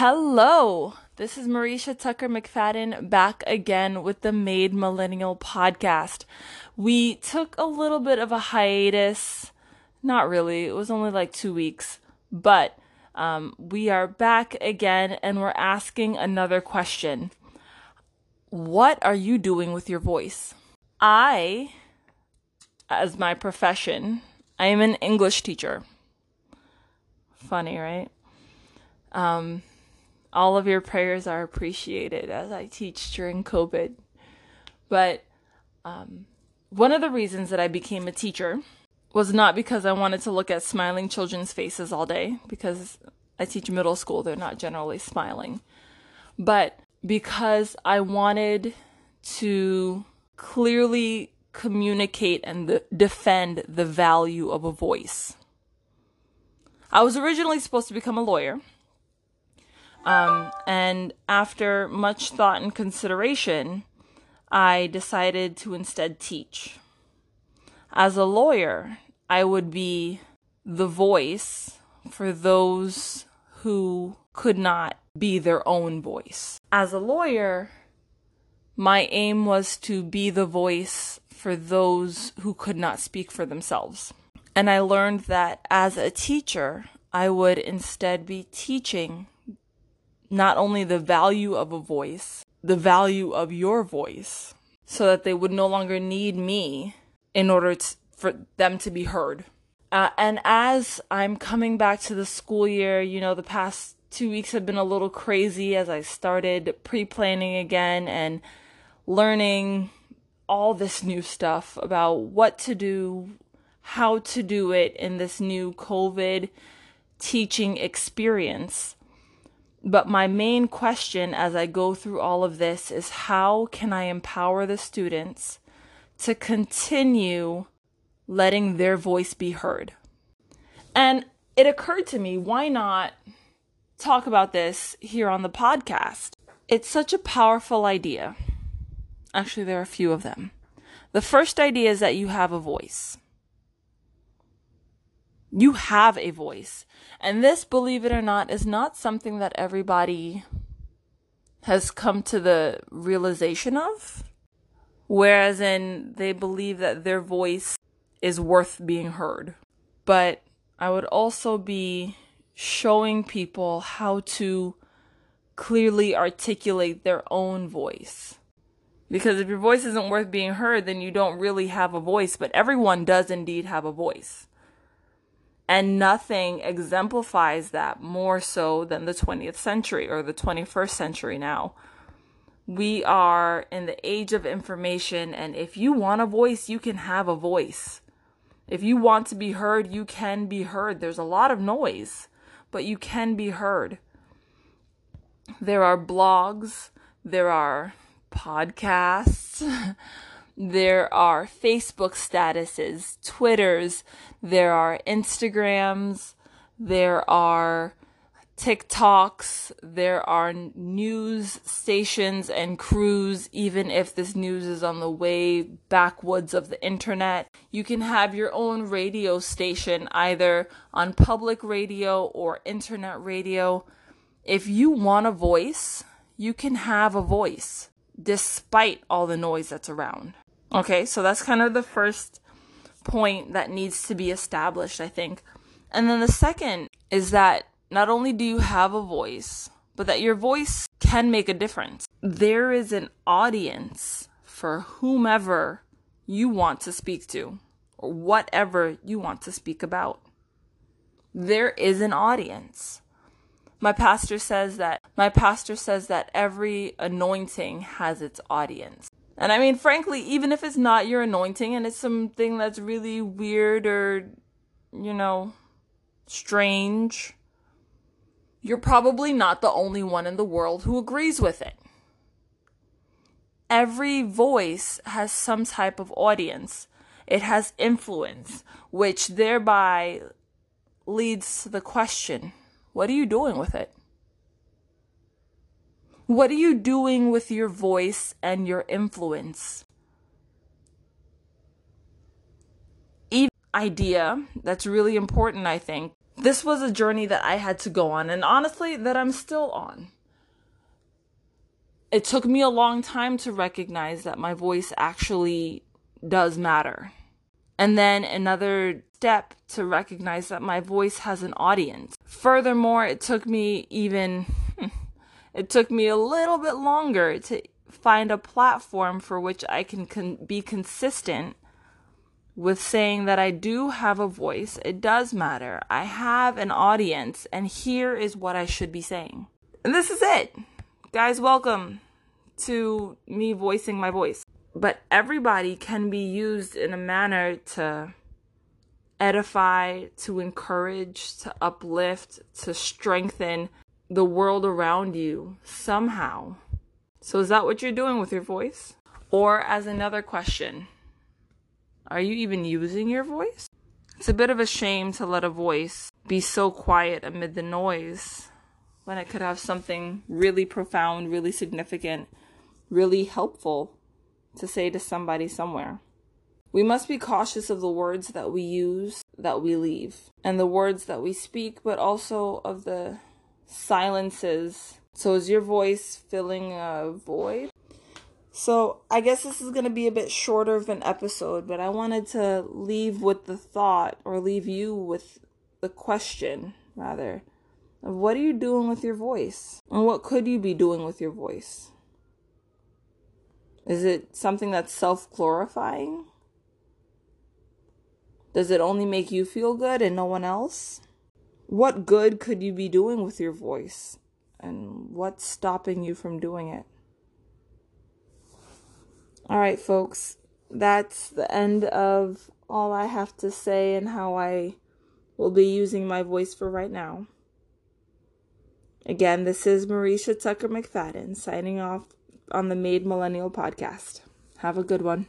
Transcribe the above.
Hello, this is Maurisha Tucker McFadden back again with the Made Millennial podcast. We took a little bit of a hiatus. Not really, it was only like two weeks, but um, we are back again and we're asking another question What are you doing with your voice? I, as my profession, I am an English teacher. Funny, right? Um, all of your prayers are appreciated as I teach during COVID. But um, one of the reasons that I became a teacher was not because I wanted to look at smiling children's faces all day, because I teach middle school, they're not generally smiling, but because I wanted to clearly communicate and the, defend the value of a voice. I was originally supposed to become a lawyer um, and after much thought and consideration, I decided to instead teach. As a lawyer, I would be the voice for those who could not be their own voice. As a lawyer, my aim was to be the voice for those who could not speak for themselves. And I learned that as a teacher, I would instead be teaching not only the value of a voice, the value of your voice, so that they would no longer need me in order to, for them to be heard. Uh, and as I'm coming back to the school year, you know, the past two weeks have been a little crazy as I started pre planning again and learning all this new stuff about what to do, how to do it in this new COVID teaching experience. But my main question as I go through all of this is how can I empower the students to continue letting their voice be heard? And it occurred to me, why not talk about this here on the podcast? It's such a powerful idea. Actually, there are a few of them. The first idea is that you have a voice. You have a voice. And this, believe it or not, is not something that everybody has come to the realization of. Whereas in they believe that their voice is worth being heard. But I would also be showing people how to clearly articulate their own voice. Because if your voice isn't worth being heard, then you don't really have a voice, but everyone does indeed have a voice. And nothing exemplifies that more so than the 20th century or the 21st century now. We are in the age of information, and if you want a voice, you can have a voice. If you want to be heard, you can be heard. There's a lot of noise, but you can be heard. There are blogs, there are podcasts. There are Facebook statuses, Twitters, there are Instagrams, there are TikToks, there are news stations and crews, even if this news is on the way backwoods of the internet. You can have your own radio station either on public radio or internet radio. If you want a voice, you can have a voice despite all the noise that's around. Okay, so that's kind of the first point that needs to be established, I think. And then the second is that not only do you have a voice, but that your voice can make a difference. There is an audience for whomever you want to speak to or whatever you want to speak about. There is an audience. My pastor says that my pastor says that every anointing has its audience. And I mean, frankly, even if it's not your anointing and it's something that's really weird or, you know, strange, you're probably not the only one in the world who agrees with it. Every voice has some type of audience, it has influence, which thereby leads to the question what are you doing with it? What are you doing with your voice and your influence? Even idea that's really important, I think. this was a journey that I had to go on, and honestly, that I'm still on. It took me a long time to recognize that my voice actually does matter. And then another step to recognize that my voice has an audience. Furthermore, it took me even it took me a little bit longer to find a platform for which I can con- be consistent with saying that I do have a voice. It does matter. I have an audience, and here is what I should be saying. And this is it. Guys, welcome to me voicing my voice. But everybody can be used in a manner to edify, to encourage, to uplift, to strengthen the world around you somehow. So, is that what you're doing with your voice? Or, as another question, are you even using your voice? It's a bit of a shame to let a voice be so quiet amid the noise when it could have something really profound, really significant, really helpful to say to somebody somewhere. We must be cautious of the words that we use, that we leave, and the words that we speak, but also of the silences. So, is your voice filling a void? So I guess this is going to be a bit shorter of an episode, but I wanted to leave with the thought or leave you with the question, rather, of what are you doing with your voice? And what could you be doing with your voice? Is it something that's self glorifying? Does it only make you feel good and no one else? What good could you be doing with your voice? And what's stopping you from doing it? All right, folks, that's the end of all I have to say and how I will be using my voice for right now. Again, this is Maurisha Tucker McFadden signing off on the Made Millennial podcast. Have a good one.